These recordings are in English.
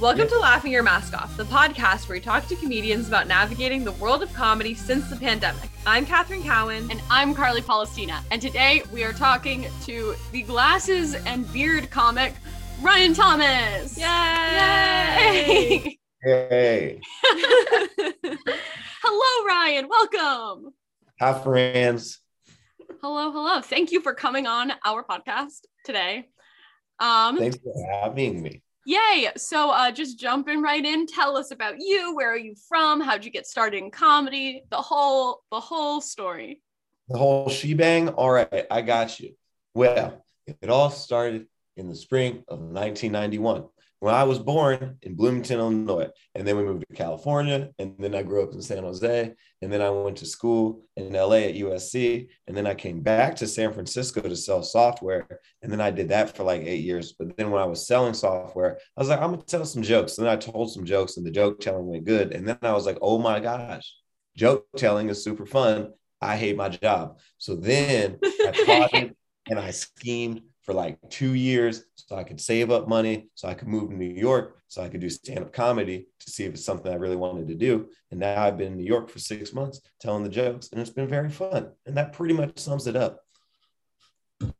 Welcome to Laughing Your Mask Off, the podcast where we talk to comedians about navigating the world of comedy since the pandemic. I'm Catherine Cowan. And I'm Carly Palestina. And today we are talking to the glasses and beard comic, Ryan Thomas. Yay! Yay! Hey, hello, Ryan. Welcome. hi friends. Hello, hello. Thank you for coming on our podcast today. Um, Thanks for having me. Yay! So, uh, just jumping right in. Tell us about you. Where are you from? How'd you get started in comedy? The whole, the whole story. The whole shebang. All right, I got you. Well, it all started in the spring of 1991 when I was born in Bloomington, Illinois. And then we moved to California. And then I grew up in San Jose. And then I went to school in LA at USC. And then I came back to San Francisco to sell software. And then I did that for like eight years. But then when I was selling software, I was like, I'm going to tell some jokes. And then I told some jokes and the joke telling went good. And then I was like, oh my gosh, joke telling is super fun. I hate my job. So then I plotted and I schemed for like two years so I could save up money, so I could move to New York, so I could do stand up comedy to see if it's something I really wanted to do. And now I've been in New York for six months telling the jokes, and it's been very fun. And that pretty much sums it up.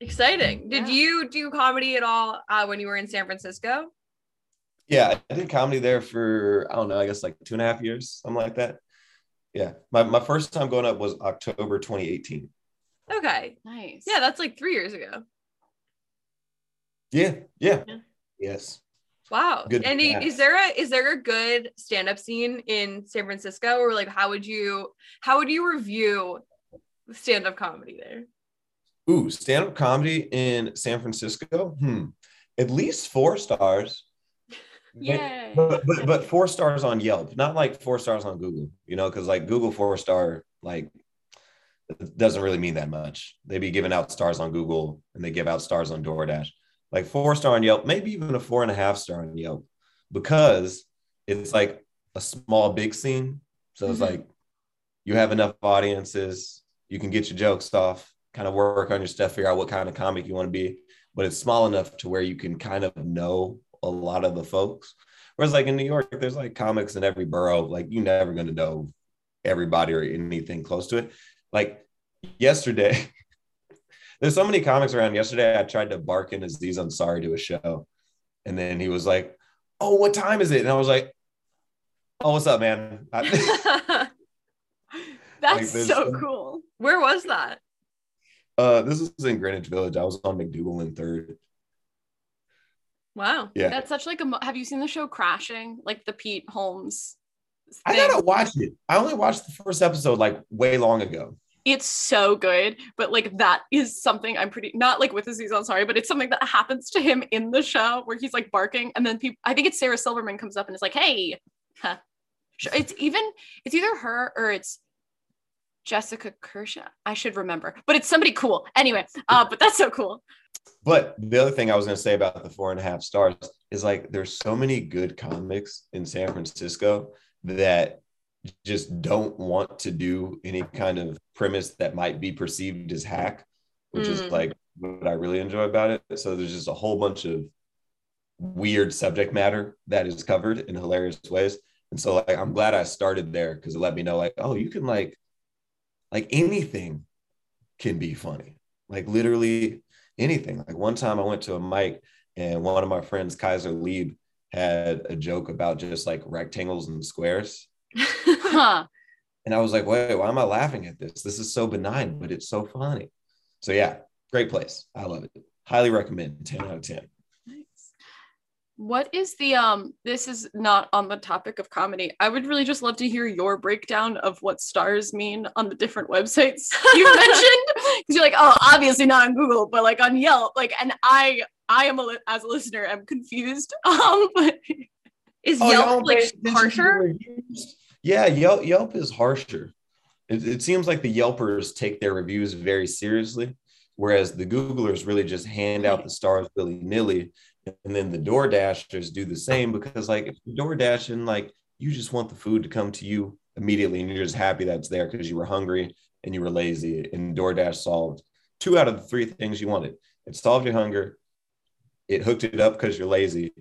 Exciting. Did Yeah. you do comedy at all uh, when you were in San Francisco? Yeah, I did comedy there for, I don't know, I guess like two and a half years, something like that. Yeah. My, my first time going up was October 2018. Okay. Nice. Yeah, that's like three years ago. Yeah. Yeah. Yeah. Yes. Wow. Good and math. is there a is there a good stand-up scene in San Francisco or like how would you how would you review stand-up comedy there? Ooh, stand up comedy in San Francisco? Hmm. At least four stars. Yeah. But, but but four stars on Yelp, not like four stars on Google, you know, because like Google four star like doesn't really mean that much. They be giving out stars on Google and they give out stars on DoorDash. Like four star on Yelp, maybe even a four and a half star on Yelp, because it's like a small big scene. So it's Mhm. like you have enough audiences, you can get your jokes off, kind of work on your stuff, figure out what kind of comic you want to be, but it's small enough to where you can kind of know a lot of the folks. Whereas like in New York, there's like comics in every borough. Like you're never gonna know everybody or anything close to it. Like yesterday, there's so many comics around. Yesterday, I tried to bark in Aziz Ansari to a show, and then he was like, "Oh, what time is it?" And I was like, "Oh, what's up, man?" I- That's there's so cool. Where was that? uh, this was in Greenwich Village. I was on MacDougal in third. Wow. Yeah, That's such like a. mo- Have you seen the show Crashing? Like the Pete Holmes. I gotta watch it. I only watched the first episode like way long ago. It's so good, but like that is something I'm pretty not like with Aziz Ansari, but it's something that happens to him in the show where he's like barking, and then people. I think it's Sarah Silverman comes up and is like, "Hey," huh. It's even it's either her or it's Jessica Kirson. I should remember, but it's somebody cool. Anyway, uh, but that's so cool. But the other thing I was going to say about the four and a half stars is like there's so many good comics in San Francisco that just don't want to do any kind of premise that might be perceived as hack, which is Mm. like what I really enjoy about it. So there's just a whole bunch of weird subject matter that is covered in hilarious ways. And so like I'm glad I started there because it let me know like, oh, you can like like anything can be funny. Like literally anything. Like one time I went to a mic and one of my friends, Kaiser Lieb, had a joke about just like rectangles and squares. Huh. And I was like, wait, why am I laughing at this? This is so benign, but it's so funny. So yeah, great place. I love it. Highly recommend. 10 out of 10. Nice. What is the um this is not on the topic of comedy. I would really just love to hear your breakdown of what stars mean on the different websites you mentioned because you're like, "Oh, obviously not on Google, but like on Yelp." Like and I I am a li- as a listener I'm confused. Um but Is Oh, Yelp like pay attention to the harsher? Yeah, Yelp, Yelp is harsher. It, it seems like the Yelpers take their reviews very seriously, whereas the Googlers really just hand out the stars willy nilly. And then the Door Dashers do the same because, like, if you're Door Dashing, like, you just want the food to come to you immediately and you're just happy that it's there because you were hungry and you were lazy. And DoorDash solved two out of the three things you wanted it solved your hunger, it hooked it up because you're lazy,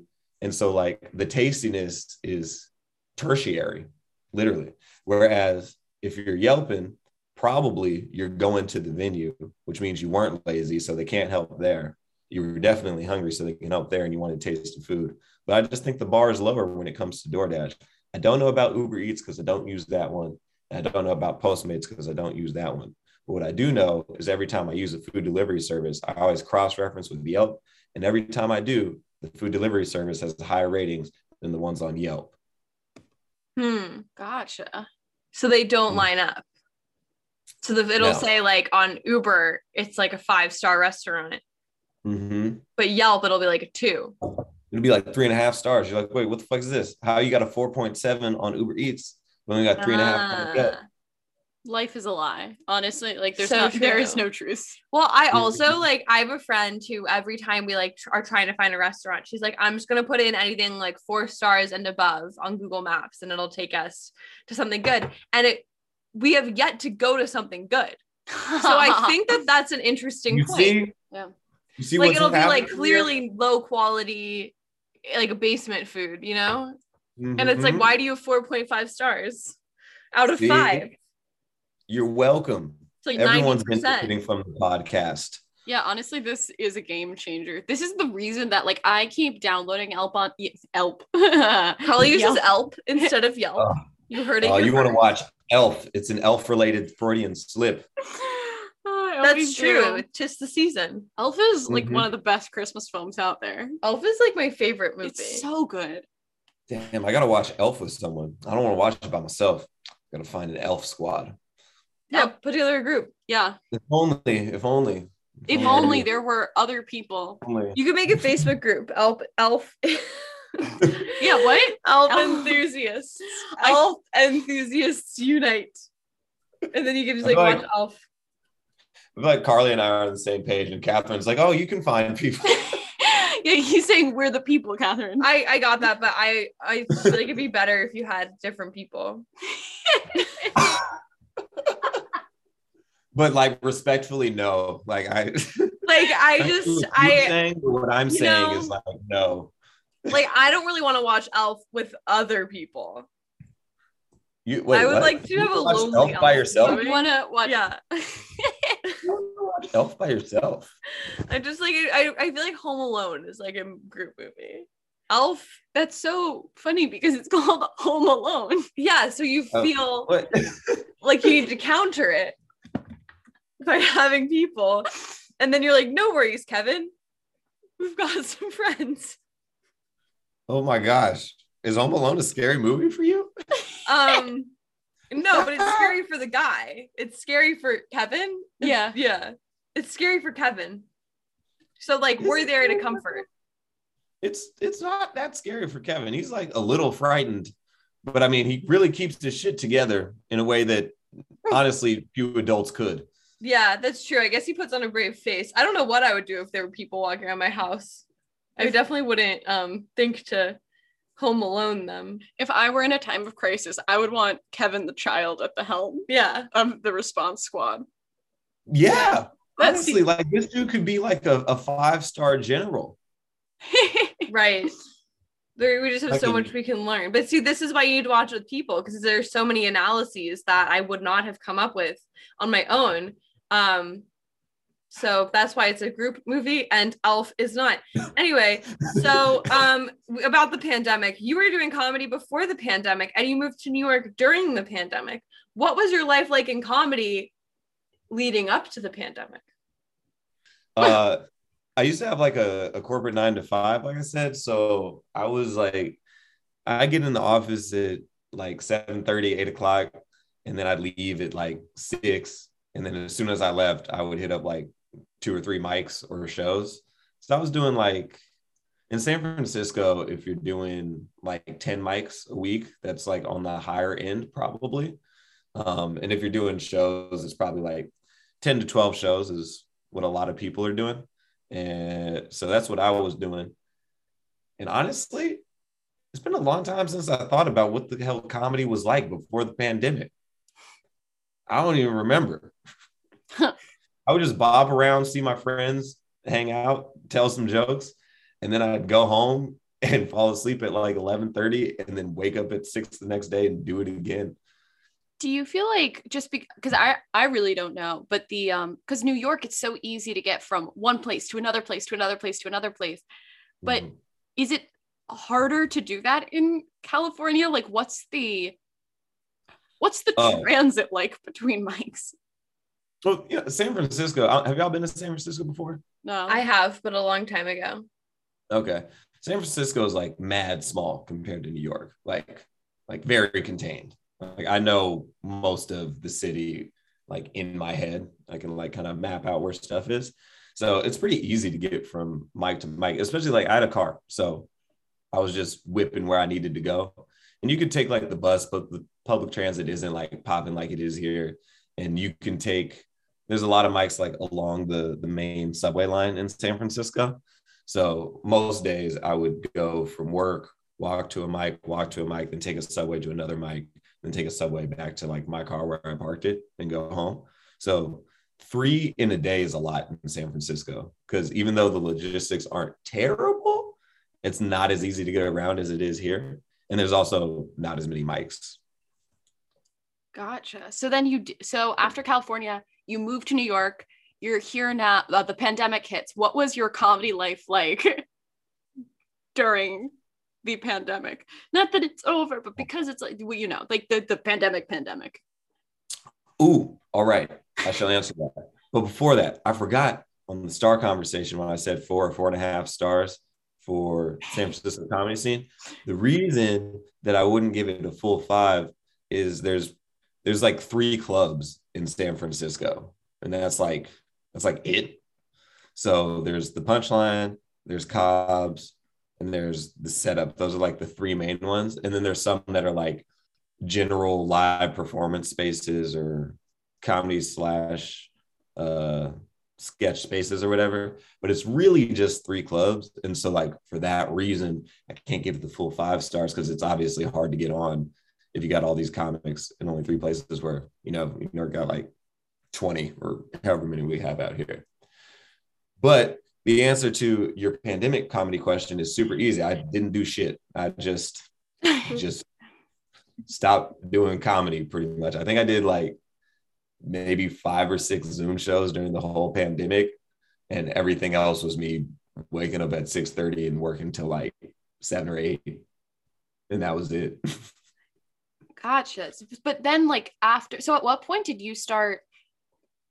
And so like the tastiness is tertiary, literally. Whereas if you're Yelping, probably you're going to the venue, which means you weren't lazy, so they can't help there. You were definitely hungry, so they can help there, and you wanted to taste the food. But I just think the bar is lower when it comes to DoorDash. I don't know about Uber Eats because I don't use that one. I don't know about Postmates because I don't use that one. But what I do know is every time I use a food delivery service, I always cross reference with Yelp. And every time I do, the food delivery service has higher ratings than the ones on Yelp. Hmm. Gotcha. So they don't Mm. line up. So the, it'll No. say like on Uber, it's like a five star restaurant, Mm-hmm. but Yelp, it'll be like a two. It'll be like three and a half stars. You're like, wait, what the fuck is this? How you got a 4.7 on Uber Eats? When we only got three and a half on Yelp. Ah. Life is a lie. Honestly, like there's So no, there is no truth. Well, I also like I have a friend who every time we like tr- are trying to find a restaurant, she's like, I'm just gonna put in anything like four stars and above on Google Maps, and it'll take us to something good. And it we have yet to go to something good. So I think that that's an interesting You point. see? Yeah. You see like it'll be like happening clearly low quality, like a basement food, you know. here? And it's like, Mhm. why do you have four point five stars out of See? five? You're welcome. It's like ninety Everyone's percent. benefiting from the podcast. Yeah, honestly, this is a game changer. This is the reason that like I keep downloading Elp on y- Elp. Probably uses Yelp. Elp instead of Yelp. Oh. you heard it. Oh, here you want to watch Elf? It's an elf-related Freudian slip. I That's true. do. It's just the season. Elf is like Mhm. one of the best Christmas films out there. Elf is like my favorite movie. It's so good. Damn, I gotta watch Elf with someone. I don't want to watch it by myself. Gotta find an Elf squad. Yeah, put together a group. Yeah. If only, if only, If only there were other people. only. You could make a Facebook group. Elf Elf Yeah, what? Elf Elf. enthusiasts. I- Elf enthusiasts unite. And then you can just I like feel watch Elf. I feel like Carly and I are on the same page, and Catherine's like, "Oh, you can find people." yeah, he's saying we're the people, Catherine. I I got that, but I I feel like it'd be better if you had different people. but like, respectfully, no. Like I, Like I I just see what you're I saying, what I'm saying know- is like, no. like I don't really want to watch Elf with other people. You wait. I would what? like to You have a watch lonely Elf by yourself. movie. you wanna watch Yeah. Wanna watch Elf by yourself. I just like I I feel like Home Alone is like a group movie. Elf, That's so funny because it's called Home Alone. yeah. So you Oh, feel What? like you need to counter it by having people, and then you're like, no worries, Kevin. We've got some friends. oh my gosh, is Home Alone a scary movie for you? Um, no, but it's scary for the guy. It's scary for Kevin. Yeah. yeah. It's scary for Kevin. So like we're there to comfort. It's it's not that scary for Kevin. He's like a little frightened, but I mean, he really keeps his shit together in a way that honestly few adults could. Yeah, that's true. I guess he puts on a brave face. I don't know what I would do if there were people walking around my house. I If- definitely wouldn't um think to home alone them. If I were in a time of crisis, I would want Kevin the child at the helm Yeah. of the response squad. Yeah, That's honestly, like this dude could be like a, a five star general. Right. There we just have I so can- much we can learn. But see, this is why you need to watch with people because there's so many analyses that I would not have come up with on my own. Um so that's why it's a group movie and Elf is not. Anyway, so um about the pandemic, you were doing comedy before the pandemic and you moved to New York during the pandemic. What was your life like in comedy leading up to the pandemic? Uh, I used to have like a, a corporate nine to five, like I said. So I was like, I get in the office at like 7 30, 8 o'clock, and then I'd leave at like six. And then as soon as I left, I would hit up like two or three mics or shows. So I was doing like in San Francisco, if you're doing like 10 mics a week, that's like on the higher end, probably. Um, and if you're doing shows, it's probably like 10 to 12 shows is what a lot of people are doing. And so that's what I was doing. And honestly, it's been a long time since I thought about what the hell comedy was like before the pandemic. I don't even remember. I would just bob around, see my friends, hang out, tell some jokes, and then I'd go home and fall asleep at like 11:30 and then wake up at 6 the next day and do it again. Do you feel like just because I I really don't know, but the um because New York it's so easy to get from one place to another place to another place to another place, but Mhm. is it harder to do that in California? Like, what's the what's the Oh. transit like between mics? Well, yeah, San Francisco. uh, Have y'all been to San Francisco before? No, I have, but a long time ago. Okay. San Francisco is like mad small compared to New York. Like like very contained. Like I know most of the city like in my head. I can like kind of map out where stuff is. So it's pretty easy to get from mic to mic, especially like I had a car. So I was just whipping where I needed to go. And you could take like the bus, but the public transit isn't like popping like it is here. And you can take there's a lot of mics like along the the main subway line in San Francisco. So most days I would go from work, walk to a mic, walk to a mic, then take a subway to another mic, then take a subway back to like my car where I parked it and go home. So three in a day is a lot in San Francisco because even though the logistics aren't terrible, it's not as easy to get around as it is here. And there's also not as many mics. Gotcha. So then you so after California, you move to New York. You're here now. Uh, the pandemic hits. What was your comedy life like during the pandemic? Not that it's over, but because it's like well, you know, like the the pandemic, pandemic. Ooh, all right. I shall answer that. But before that, I forgot on the star conversation when I said four or four and a half stars for San Francisco comedy scene. The reason that I wouldn't give it a full five is there's there's like three clubs in San Francisco, and that's like that's like it. So there's the punchline, there's Cobb's, and there's the setup. Those are like the three main ones, and then there's some that are like general live performance spaces or comedy slash uh sketch spaces or whatever but it's really just three clubs and so like for that reason i can't give it the full five stars because it's obviously hard to get on if you got all these comics in only three places where you know you know got like 20 or however many we have out here but the answer to your pandemic comedy question is super easy i didn't do shit i just just stopped doing comedy pretty much. I think I did like maybe five or six Zoom shows during the whole pandemic, and everything else was me waking up at 6:30 and working till like seven or eight. And that was it. Gotcha. But then, like after, so at what point did you start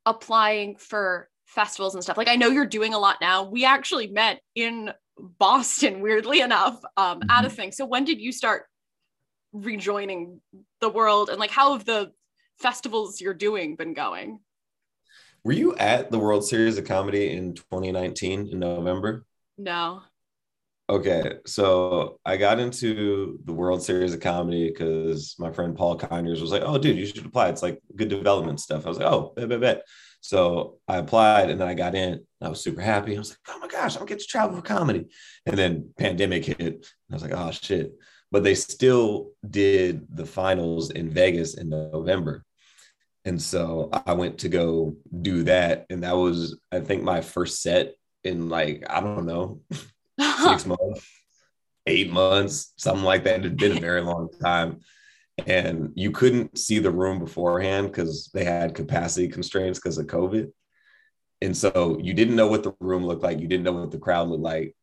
applying for festivals and stuff? Like, I know you're doing a lot now. We actually met in Boston, weirdly enough, um, at a thing. So when did you start rejoining the world, and like how have the festivals you're doing been going? Were you at the World Series of Comedy in 2019 in November? No. Okay, so I got into the World Series of Comedy because my friend Paul Kinders was like, "Oh, dude, you should apply. It's like good development stuff." I was like, "Oh, bet, bet, bet." So I applied, and then I got in. I was super happy. I was like, "Oh my gosh, I'm gonna get to travel for comedy." And then pandemic hit. And I was like, "Oh shit!" But they still did the finals in Vegas in November, and so I went to go do that, and that was, I think, my first set in like I don't know six months, eight months, something like that. It had been a very long time. And you couldn't see the room beforehand because they had capacity constraints because of COVID. And so you didn't know what the room looked like. You didn't know what the crowd looked like.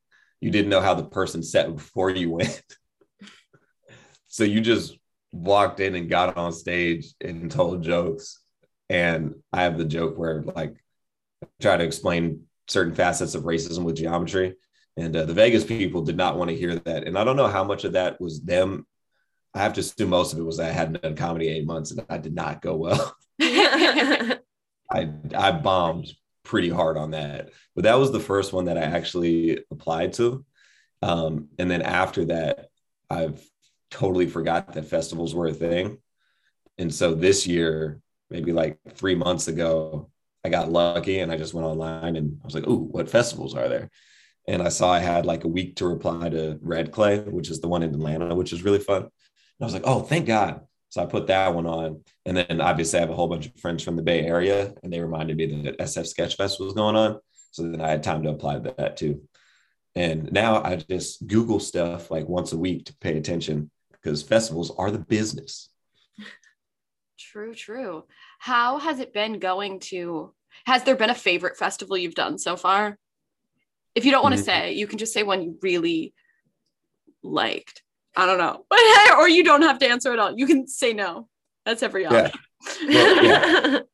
You didn't know how the person sat before you went. so you just walked in and got on stage and told jokes. And I have the joke where like I try to explain certain facets of racism with geometry. And uh, the Vegas people did not want to hear that. And I don't know how much of that was them. I have to assume most of it was I hadn't done comedy eight months and I did not go well. I I bombed pretty hard on that. But that was the first one that I actually applied to. Um, and then after that, I've totally forgot that festivals were a thing. And so this year, maybe like three months ago, I got lucky and I just went online and I was like, "Ooh, what festivals are there?" And I saw I had like a week to reply to Red Clay, which is the one in Atlanta, which is really fun. And I was like, "Oh, thank God!" So I put that one on, and then obviously I have a whole bunch of friends from the Bay Area, and they reminded me that SF Sketch Fest was going on. So then I had time to apply to that too. And now I just Google stuff like once a week to pay attention because festivals are the business. True, true. How has it been going to? Has there been a favorite festival you've done so far? If you don't want to Mhm. say, you can just say one you really liked. I don't know. But, or you don't have to answer at all. You can say no. That's every Yeah. Well, yeah.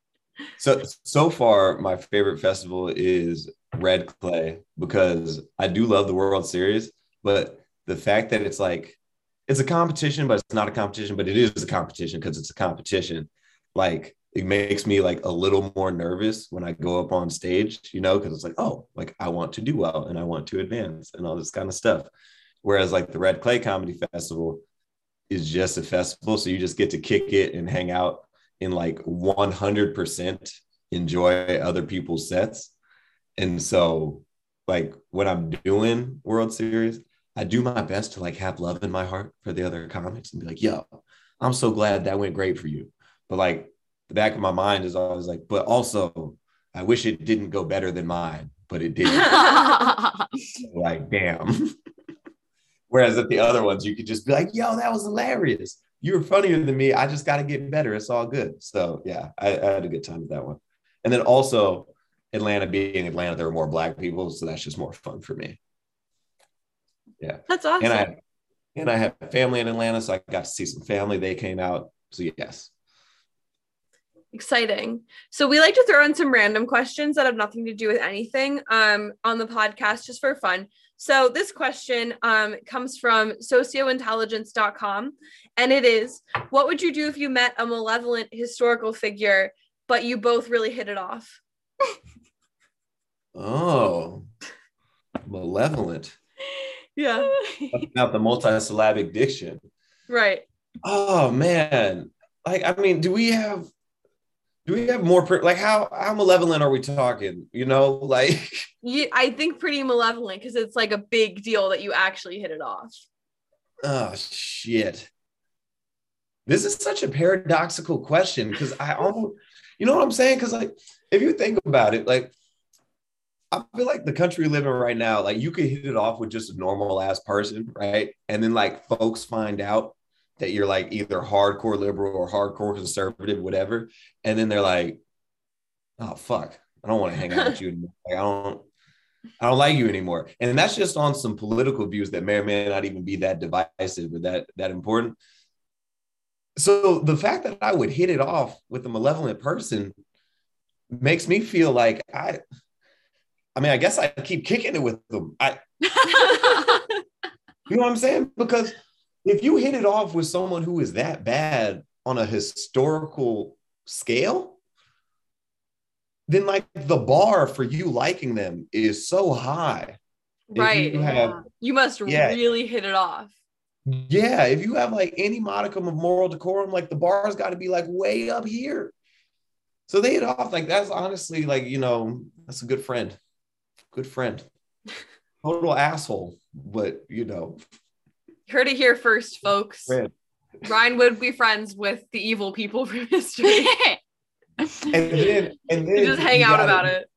So so far, my favorite festival is Red Clay because I do love the World Series, but the fact that it's like it's a competition, but it's not a competition, but it is a competition because it's a competition. Like it makes me like a little more nervous when I go up on stage, you know, because it's like, oh, like I want to do well and I want to advance and all this kind of stuff. Whereas like the Red Clay Comedy Festival is just a festival, so you just get to kick it and hang out and like 100% enjoy other people's sets. And so, like, when I'm doing World Series, I do my best to like have love in my heart for the other comics and be like, yo, I'm so glad that went great for you. But like, the back of my mind is always like, but also, I wish it didn't go better than mine, but it did. like, damn. Whereas at the other ones, you could just be like, yo, that was hilarious. You were funnier than me. I just got to get better. It's all good. So, yeah, I, I had a good time with that one. And then also, Atlanta being Atlanta, there were more black people. So that's just more fun for me. Yeah. That's awesome. And I, and I have family in Atlanta. So I got to see some family. They came out. So, yes. Exciting. So we like to throw in some random questions that have nothing to do with anything um, on the podcast just for fun. So this question um, comes from sociointelligence.com and it is what would you do if you met a malevolent historical figure but you both really hit it off? Oh, malevolent. Yeah. About the multisyllabic diction. Right. Oh man, like I mean, do we have do we have more like how how malevolent are we talking? You know, like Yeah, I think pretty malevolent because it's like a big deal that you actually hit it off. oh shit. This is such a paradoxical question because I almost, you know what I'm saying? Because like, if you think about it, like, I feel like the country we live in right now, like, you could hit it off with just a normal ass person, right? And then like folks find out that you're like either hardcore liberal or hardcore conservative, whatever, and then they're like, oh fuck, I don't want to hang out with you anymore. Like, I don't. I don't like you anymore. And that's just on some political views that may or may not even be that divisive or that that important. So the fact that I would hit it off with a malevolent person makes me feel like I I mean, I guess I keep kicking it with them. I you know what I'm saying? Because if you hit it off with someone who is that bad on a historical scale, then like the bar for you liking them is so high. Right. you have You must Yeah. really hit it off. Yeah, if you have like any modicum of moral decorum, like the bar's got to be like way up here. So they hit off like that's honestly like you know that's a good friend, good friend, total asshole, but you know Heard it here first, folks. friend. Ryan would be friends with the evil people from history. And then and then You just hang you out gotta- about it.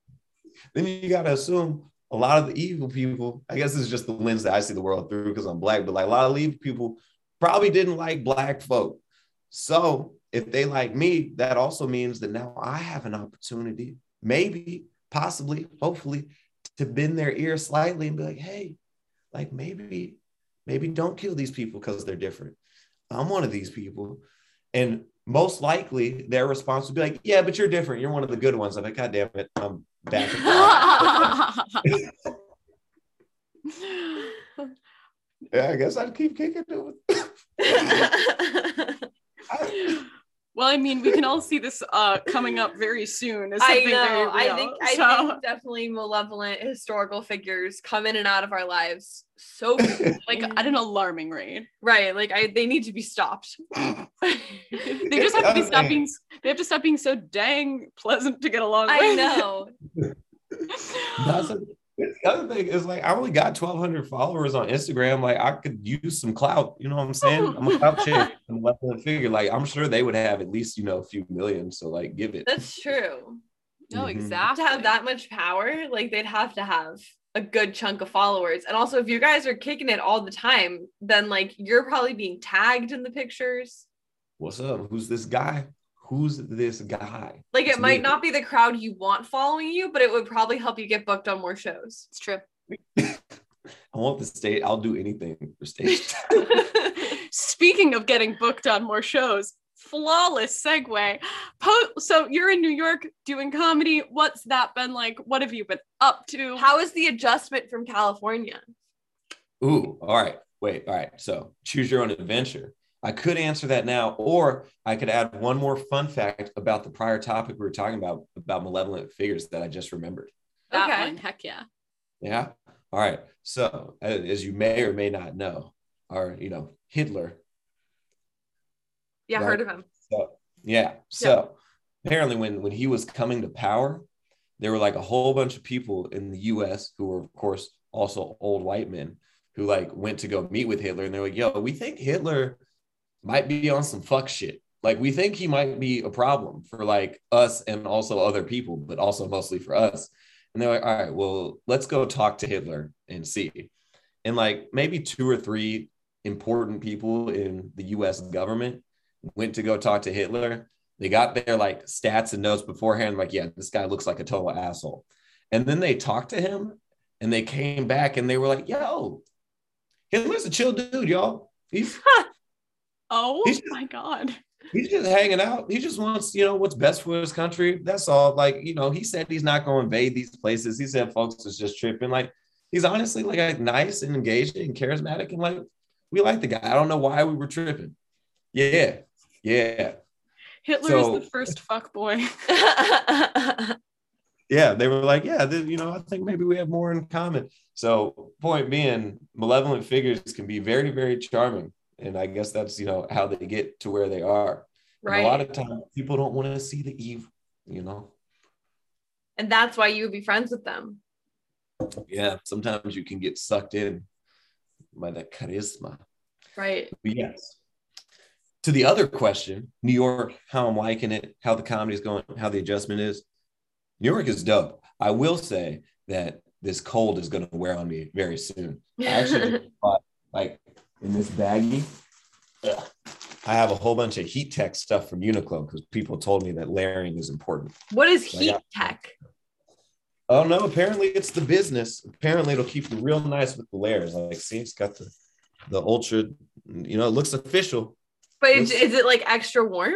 Then you gotta assume a lot of the evil people. I guess this is just the lens that I see the world through because I'm black, but like a lot of evil people probably didn't like black folk. So if they like me, that also means that now I have an opportunity, maybe, possibly, hopefully, to bend their ear slightly and be like, hey, like maybe, maybe don't kill these people because they're different. I'm one of these people. And most likely their response would be like, yeah, but you're different. You're one of the good ones. I'm like, God damn it. I'm back. yeah, I guess I'd keep kicking it. I- well, I mean, we can all see this uh coming up very soon. As I something very know. I think I so- think definitely malevolent historical figures come in and out of our lives so like at an alarming rate. right. Like I they need to be stopped. They just have to be stop being they have to stop being so dang pleasant to get along with. I know. That's a- the other thing is like I only got 1,200 followers on Instagram. Like I could use some clout. You know what I'm saying? I'm a clout chick. I'm a left figure. Like I'm sure they would have at least you know a few million. So like give it. That's true. no, Mhm. exactly. To have that much power, like they'd have to have a good chunk of followers. And also if you guys are kicking it all the time, then like you're probably being tagged in the pictures. What's up? Who's this guy? Who's this guy? Like it It's might me. not be the crowd you want following you, but it would probably help you get booked on more shows. It's true. I want the stage. I'll do anything for stage. Speaking of getting booked on more shows, flawless segue. Po- so you're in New York doing comedy. What's that been like? What have you been up to? How is the adjustment from California? Ooh, all right. Wait, all right. So choose your own adventure. I could answer that now, or I could add one more fun fact about the prior topic we were talking about, about malevolent figures that I just remembered. that Okay. one, heck yeah. Yeah. All right. So, uh, as you may or may not know, our, you know, Hitler. Yeah, Right. heard of him. So, yeah. So, apparently, when when he was coming to power, there were like a whole bunch of people in the U.S. who were, of course, also old white men who like went to go meet with Hitler, and they're like, "Yo, we think Hitler might be on some fuck shit. Like, we think he might be a problem for like us and also other people, but also mostly for us." And they're like, "All right, well, let's go talk to Hitler and see." And like maybe two or three important people in the U.S. government went to go talk to Hitler. They got their like stats and notes beforehand, like, yeah, this guy looks like a total asshole. And then they talked to him and they came back and they were like, yo, Hitler's a chill dude, y'all. He's Oh He's- my god. he's just hanging out. He just wants, you know, what's best for his country. That's all. Like, you know, he said he's not going to invade these places. He said folks is just tripping. Like, he's honestly like nice and engaging and charismatic. And like, we like the guy. I don't know why we were tripping. Yeah. Yeah. Hitler So- is the first fuck boy. yeah, they were like, yeah, th- you know, I think maybe we have more in common. So, point being, malevolent figures can be very, very charming, and I guess that's you know how they get to where they are. And right. a lot of times, people don't want to see the evil, you know. and that's why you would be friends with them. Yeah, sometimes you can get sucked in by that charisma. Right. But yes. To the other question, New York, how I'm liking it, how the comedy's going, how the adjustment is. New York is dope. I will say that this cold is going to wear on me very soon. I actually like in this baggie. ugh, I have a whole bunch of HeatTech stuff from Uniqlo because people told me that layering is important. what is I heat got- tech? Oh no, apparently it's the business. Apparently it'll keep you real nice with the layers. Like, see, it's got the the ultra, you know, it looks official. But is, Let's- is it like extra warm?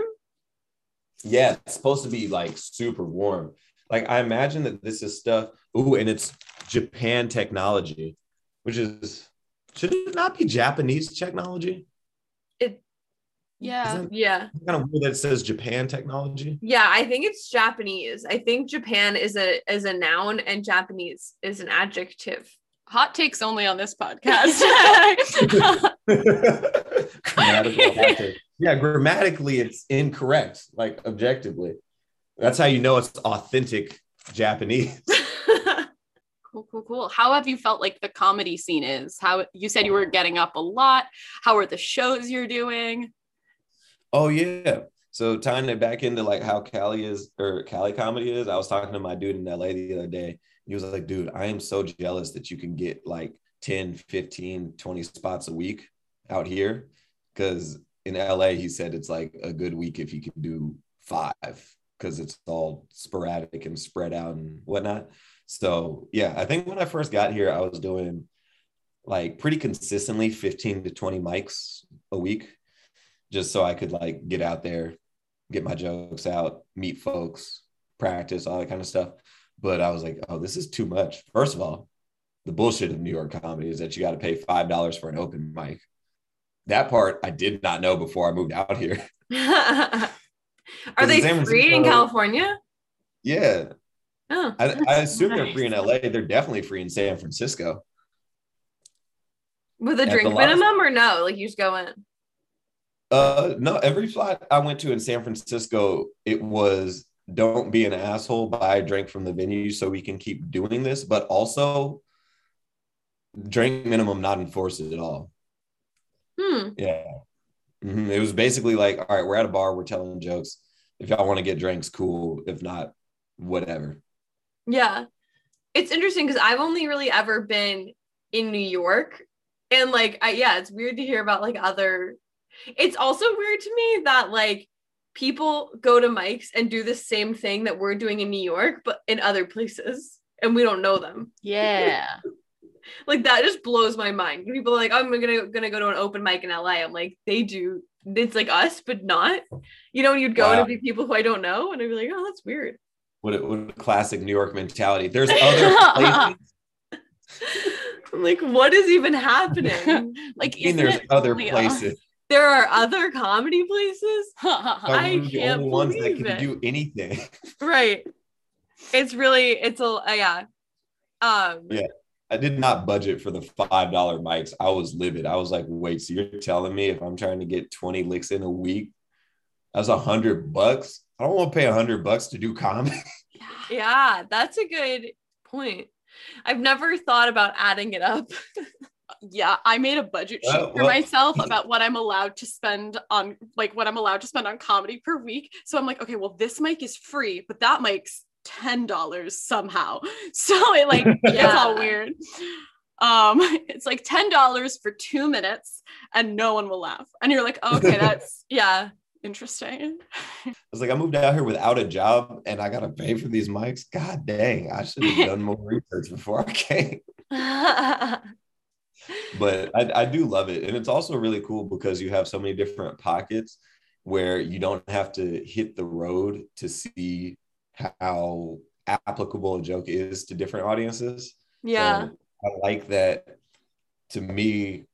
Yeah, it's supposed to be like super warm. Like I imagine that this is stuff. Ooh, and it's Japan technology, which is should it not be Japanese technology? It, yeah. Isn't Yeah. kind of weird that it says Japan technology? Yeah, I think it's Japanese. I think Japan is a is a noun and Japanese is an adjective. Hot takes only on this podcast. Grammatical yeah, grammatically it's incorrect, like objectively. That's how you know it's authentic Japanese. cool, cool, cool. How have you felt like the comedy scene is? How you said you were getting up a lot. How are the shows you're doing? Oh yeah. So tying it back into like how Cali is or Cali comedy is, I was talking to my dude in LA the other day. He was like, dude, I am so jealous that you can get like 10, 15, 20 spots a week out here. Cause in LA, he said it's like a good week if you can do five because it's all sporadic and spread out and whatnot. So yeah, I think when I first got here, I was doing like pretty consistently 15 to 20 mics a week just so I could like get out there, get my jokes out, meet folks, practice, all that kind of stuff. But I was like, oh, this is too much. First of all, the bullshit of New York comedy is that you got to pay five dollars for an open mic. That part I did not know before I moved out here. Are they free in California? Yeah, Oh. I, I assume they're free in LA. They're definitely free in San Francisco. With a drink minimum or no? Like you just go in. Uh, no, every flight I went to in San Francisco, it was don't be an asshole, buy a drink from the venue so we can keep doing this, but also drink minimum not enforced at all. Hmm. Yeah. Mhm. It was basically like, all right, we're at a bar, we're telling jokes. If y'all want to get drinks, cool. If not, whatever. Yeah. it's interesting because I've only really ever been in New York. And like I yeah, it's weird to hear about like other it's also weird to me that like people go to mics and do the same thing that we're doing in New York, but in other places, and we don't know them. Yeah. like that just blows my mind. People are like, oh, I'm gonna gonna go to an open mic in LA. I'm like, they do. It's like us, but not. You know, you'd go Wow. and it'd be people who I don't know, and I'd be like, oh, that's weird. What a, what a classic New York mentality. There's other places. Like, what is even happening? like, I mean, there's other places. there are other comedy places, I the can't only ones that can it. do anything. right? It's really, it's a uh, yeah. Um, Yeah. I did not budget for the five dollar mics. I was livid. I was like, wait, so you're telling me if I'm trying to get 20 licks in a week, that's a hundred bucks? I don't want to pay a hundred bucks to do comedy. yeah, that's a good point. I've never thought about adding it up. yeah i made a budget sheet Well, for well- myself about what i'm allowed to spend on like what i'm allowed to spend on comedy per week so i'm like okay well this mic is free but that mic's ten dollars somehow so it like it's all weird um it's like ten dollars for two minutes and no one will laugh and you're like okay that's Yeah. Interesting I was like, I moved out here without a job and I gotta pay for these mics. God dang, I should have done more research before I came. But I, I do love it. And it's also really cool because you have so many different pockets where you don't have to hit the road to see how applicable a joke is to different audiences. yeah. So I like that to me.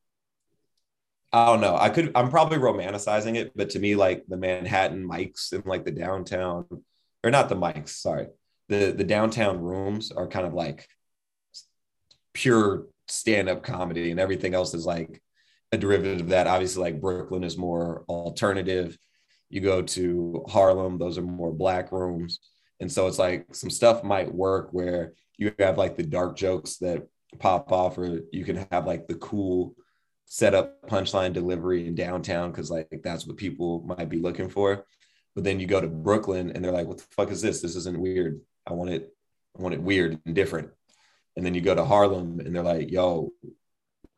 Oh, I don't know. I could, I'm probably romanticizing it, but to me, like the Manhattan mics and like the downtown, or not the mics, sorry. The the downtown rooms are kind of like pure stand-up comedy, and everything else is like a derivative of that. Obviously, like Brooklyn is more alternative. You go to Harlem, those are more black rooms. And so it's like some stuff might work where you have like the dark jokes that pop off, or you can have like the cool setup punchline delivery in downtown because like that's what people might be looking for. But then you go to Brooklyn and they're like, what the fuck is this? This isn't weird. I want it, I want it weird and different. And then you go to Harlem and they're like, yo,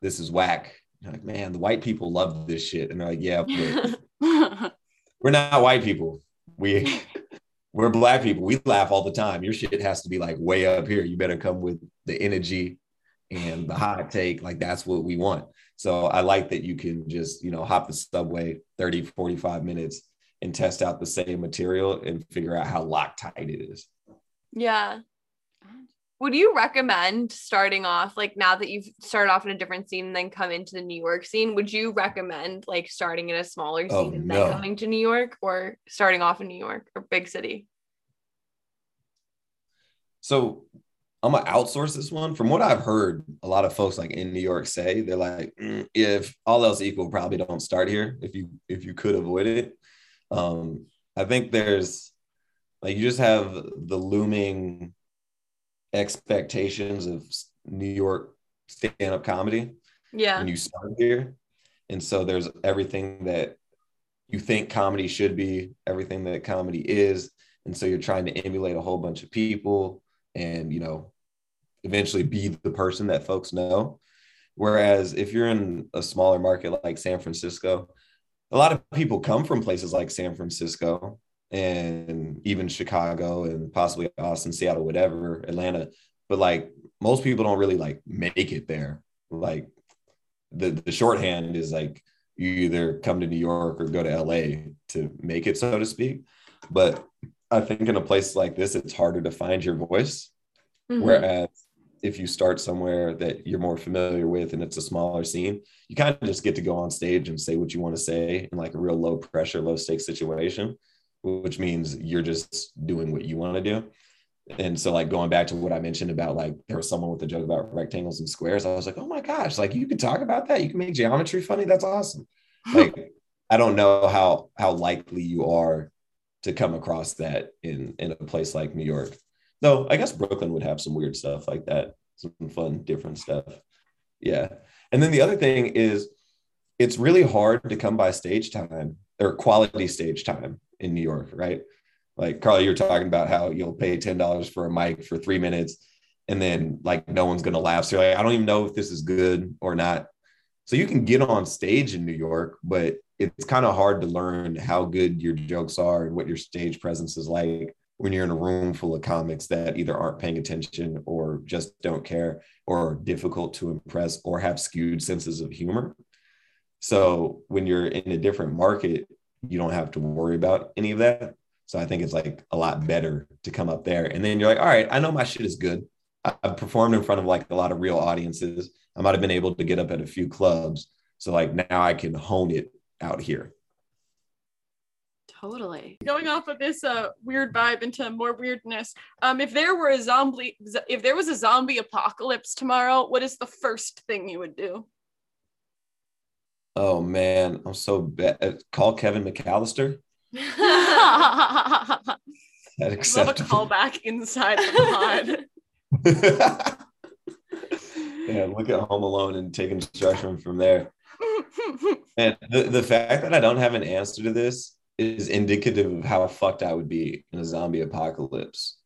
this is whack. You're like, man, the white people love this shit. And they're like, yeah, but we're not white people. We we're black people. We laugh all the time. Your shit has to be like way up here. You better come with the energy and the hot take. Like that's what we want. So I like that you can just, you know, hop the subway 30, 45 minutes and test out the same material and figure out how Loctite it is. Yeah. Would you recommend starting off like now that you've started off in a different scene and then come into the New York scene? Would you recommend like starting in a smaller oh, scene Oh, and no. then coming to New York or starting off in New York or big city? So I'm gonna outsource this one. From what I've heard, a lot of folks like in New York say they're like, "Mm, if all else equal, probably don't start here if you if you could avoid it. Um, I think there's like you just have the looming expectations of New York stand-up comedy Yeah. when you start here. And so there's everything that you think comedy should be, everything that comedy is. And so you're trying to emulate a whole bunch of people and, you know, eventually be the person that folks know. Whereas if you're in a smaller market like San Francisco, a lot of people come from places like San Francisco and even Chicago and possibly Austin, Seattle, whatever, Atlanta. But like most people don't really like make it there. Like the, the shorthand is like you either come to New York or go to LA to make it, so to speak. But I think in a place like this, it's harder to find your voice. Mhm. Whereas if you start somewhere that you're more familiar with and it's a smaller scene, you kind of just get to go on stage and say what you want to say in like a real low pressure, low stakes situation, which means you're just doing what you want to do. And so, like going back to what I mentioned about like there was someone with a joke about rectangles and squares, I was like, oh my gosh, like you could talk about that. You can make geometry funny. That's awesome. Like I don't know how how likely you are to come across that in in a place like New York. Though I guess Brooklyn would have some weird stuff like that, some fun, different stuff. Yeah. And then the other thing is it's really hard to come by stage time or quality stage time in New York, right? Like Carly, you're talking about how you'll pay $10 for a mic for three minutes and then like no one's gonna laugh. So like, I don't even know if this is good or not. So you can get on stage in New York, but it's kind of hard to learn how good your jokes are and what your stage presence is like when you're in a room full of comics that either aren't paying attention or just don't care or are difficult to impress or have skewed senses of humor. So when you're in a different market, you don't have to worry about any of that. So I think it's like a lot better to come up there. And then you're like, all right, I know my shit is good. I've performed in front of like a lot of real audiences. I might have been able to get up at a few clubs. So like now I can hone it out here. Totally. Going off of this uh, weird vibe into more weirdness. Um, if there were a zombie, if there was a zombie apocalypse tomorrow, what is the first thing you would do? Oh man, I'm so bad. Call Kevin McAllister. that acceptable. Love a callback inside the pod. yeah, look at Home Alone and take instruction from there. and the, the fact that I don't have an answer to this is indicative of how fucked I would be in a zombie apocalypse.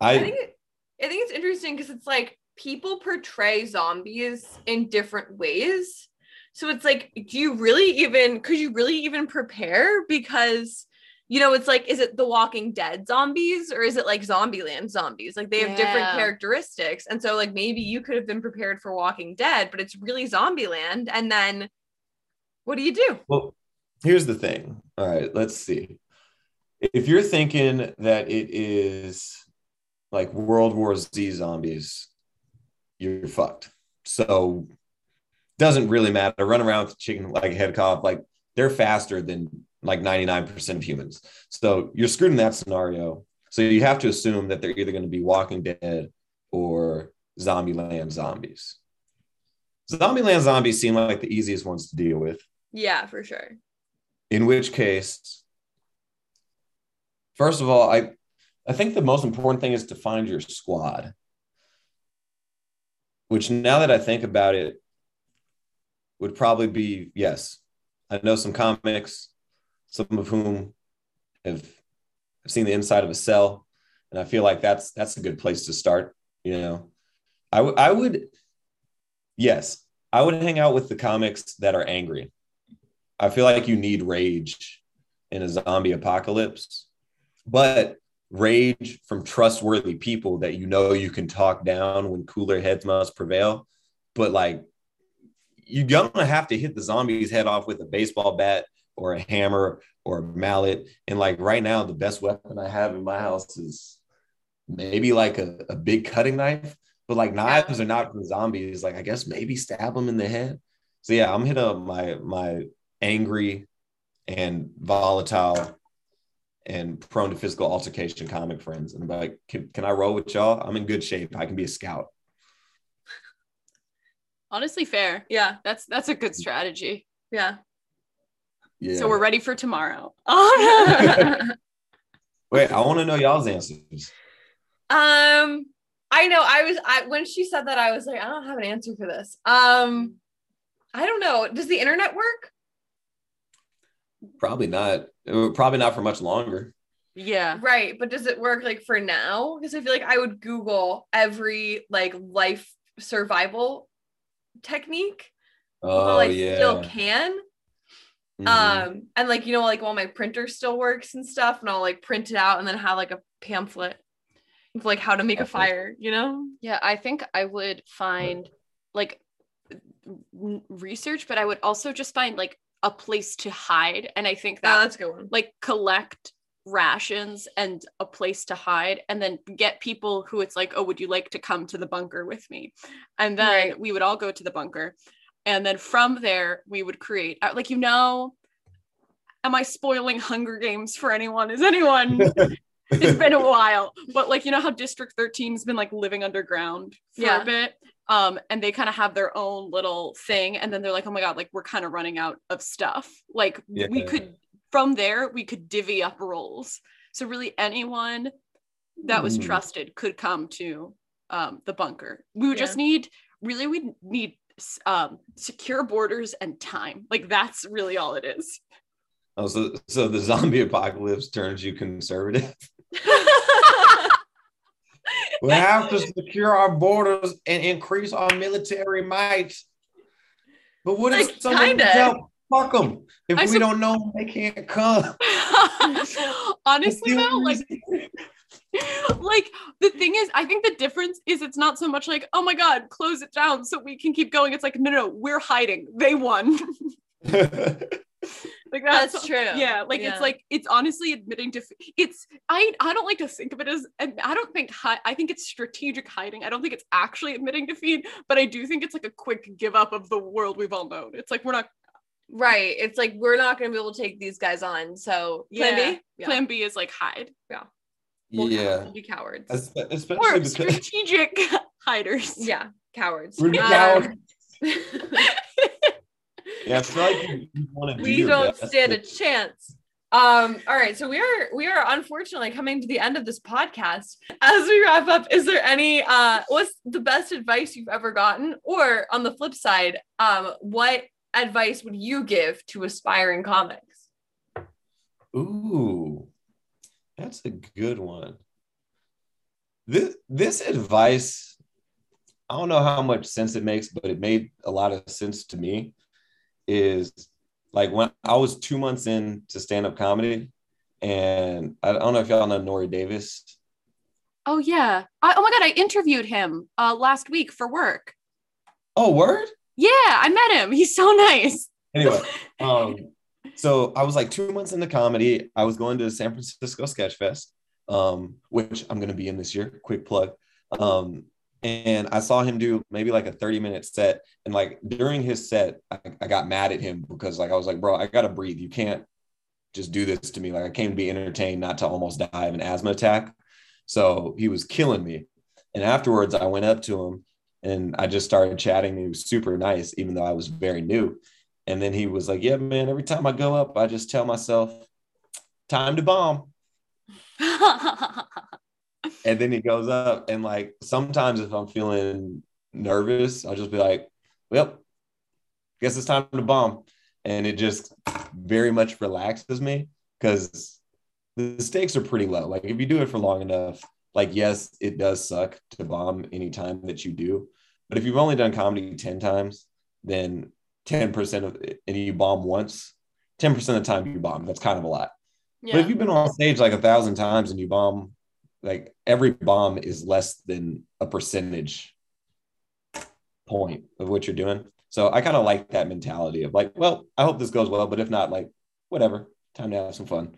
I, I think it, I think it's interesting because it's like people portray zombies in different ways. So it's like, do you really even could you really even prepare? Because you know, it's like, is it the Walking Dead zombies or is it like Zombieland zombies? Like they have yeah. different characteristics. And so, like, maybe you could have been prepared for Walking Dead, but it's really Zombieland. And then what do you do? Well, here's the thing. All right, let's see. If you're thinking that it is like World War Z zombies, you're fucked. So doesn't really matter. Run around with chicken like head cough, like they're faster than like 99% of humans. So you're screwed in that scenario. So you have to assume that they're either going to be Walking Dead or Zombieland zombies. Zombieland zombies seem like the easiest ones to deal with. Yeah, for sure. In which case, first of all, I I think the most important thing is to find your squad. Which now that I think about it, would probably be yes. I know some comics some of whom have seen the inside of a cell, and I feel like that's that's a good place to start. You know, I, w- I would, yes, I would hang out with the comics that are angry. I feel like you need rage in a zombie apocalypse, but rage from trustworthy people that you know you can talk down when cooler heads must prevail. But like, you're gonna have to hit the zombie's head off with a baseball bat or a hammer or a mallet. And like right now, the best weapon I have in my house is maybe like a, a big cutting knife, but like knives are not for zombies. Like I guess maybe stab them in the head. So yeah, I'm hitting up my my angry and volatile and prone to physical altercation comic friends and I'm like, can, can I roll with y'all? I'm in good shape. I can be a scout. Honestly, fair. Yeah, that's that's a good strategy. Yeah. Yeah. So we're ready for tomorrow. Wait, I want to know y'all's answers. Um, I know. I was I when she said that, I was like, I don't have an answer for this. Um, I don't know. Does the internet work? Probably not. Probably not for much longer. Yeah. Right. But does it work like for now? Because I feel like I would Google every like life survival technique. Oh, while I yeah. still can. Mm-hmm. Um, and like, you know, like while my printer still works and stuff, and I'll like print it out and then have like a pamphlet of like how to make a fire, you know? Yeah, I think I would find like research, but I would also just find like a place to hide. And I think that oh, that's good one. Like collect rations and a place to hide and then get people who it's like oh would you like to come to the bunker with me and then right. we would all go to the bunker and then from there we would create uh, like you know am i spoiling hunger games for anyone is anyone it's been a while but like you know how district 13 has been like living underground for yeah. a bit um and they kind of have their own little thing and then they're like oh my god like we're kind of running out of stuff like yeah. we could from there we could divvy up roles so really anyone that was mm. trusted could come to um, the bunker we would yeah. just need really we need um, secure borders and time. Like that's really all it is. Oh, so so the zombie apocalypse turns you conservative. We have to secure our borders and increase our military might. But what if Like, someone kinda. help? Fuck them. If I we sup- don't know, they can't come. Honestly, though, like like the thing is i think the difference is it's not so much like oh my god close it down so we can keep going it's like no no we're hiding they won like that's, That's true. yeah like Yeah. it's like it's honestly admitting to it's i i don't like to think of it as i don't think hi- i think it's strategic hiding i don't think it's actually admitting defeat but i do think it's like a quick give up of the world we've all known it's like we're not Right. It's like we're not going to be able to take these guys on. So plan B. Yeah. plan b is like hide We'll, yeah. We'll be cowards. Espe- Especially or because strategic hiders yeah. Cowards. we're Um, cowards. Yeah, I feel like you, you want to we don't best, stand a chance. Um, all right, so we are we are unfortunately coming to the end of this podcast. As we wrap up, is there any uh what's the best advice you've ever gotten? Or on the flip side, um, what advice would you give to aspiring comics? Ooh, that's a good one. This this advice, I don't know how much sense it makes, but it made a lot of sense to me. Is like when I was two months into stand-up comedy, and I don't know if y'all know Nore Davis. Oh yeah. I, oh my god, I interviewed him uh last week for work. Oh, word. Yeah, I met him. He's so nice. Anyway, um, so I was like two months into comedy. I was going to San Francisco Sketch Fest, um, which I'm going to be in this year. Quick plug. Um, and I saw him do maybe like a 30 minute set. And like during his set, I, I got mad at him because like I was like, bro, I got to breathe. You can't just do this to me. Like I came to be entertained, not to almost die of an asthma attack. So he was killing me. And afterwards, I went up to him and I just started chatting. He was super nice, even though I was very new. And then he was like, Yeah, man, every time I go up, I just tell myself, time to bomb. And then he goes up. And like sometimes if I'm feeling nervous, I'll just be like, Well, guess it's time to bomb. And it just very much relaxes me because the stakes are pretty low. Like if you do it for long enough, like yes, it does suck to bomb anytime that you do. But if you've only done comedy 10 times, then 10% of it, and you bomb once, 10% of the time you bomb. That's kind of a lot. But if you've been on stage like a thousand times and you bomb, like every bomb is less than a percentage point of what you're doing. So I kind of like that mentality of like, well, I hope this goes well, but if not, like, whatever, time to have some fun.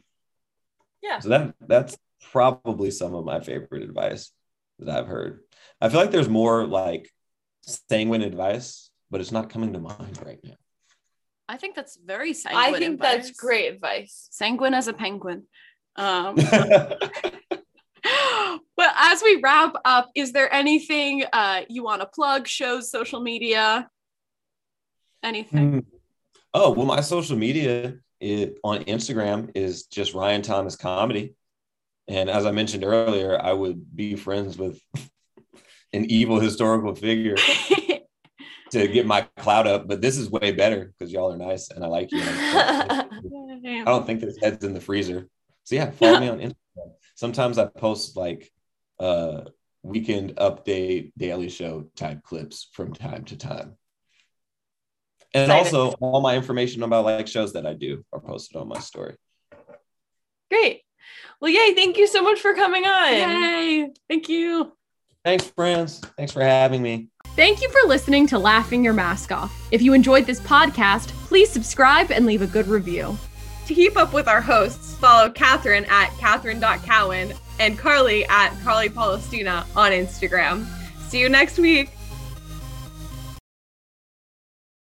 Yeah. So that that's probably some of my favorite advice that I've heard. I feel like there's more like sanguine advice, but it's not coming to mind right now. I think that's very sanguine. I think that's great advice. Sanguine as a penguin. Um, but as we wrap up, is there anything uh, you want to plug? Shows, social media, anything? Hmm. Oh, well, my social media it, on Instagram is just Ryan Thomas Comedy. And as I mentioned earlier, I would be friends with an evil historical figure to get my clout up. But this is way better because y'all are nice and I like you. I don't think there's heads in the freezer. So yeah, follow me on Instagram. Sometimes I post like uh weekend update daily show type clips from time to time. And Excited. also all my information about like shows that I do are posted on my story. Great. Well, yay, thank you so much for coming on. Yay! Thank you. Thanks, friends. Thanks for having me. Thank you for listening to Laughing Your Mask Off. If you enjoyed this podcast, please subscribe and leave a good review. To keep up with our hosts, follow Catherine at Catherine.Cowan and Carly at Carly Palestina on Instagram. See you next week.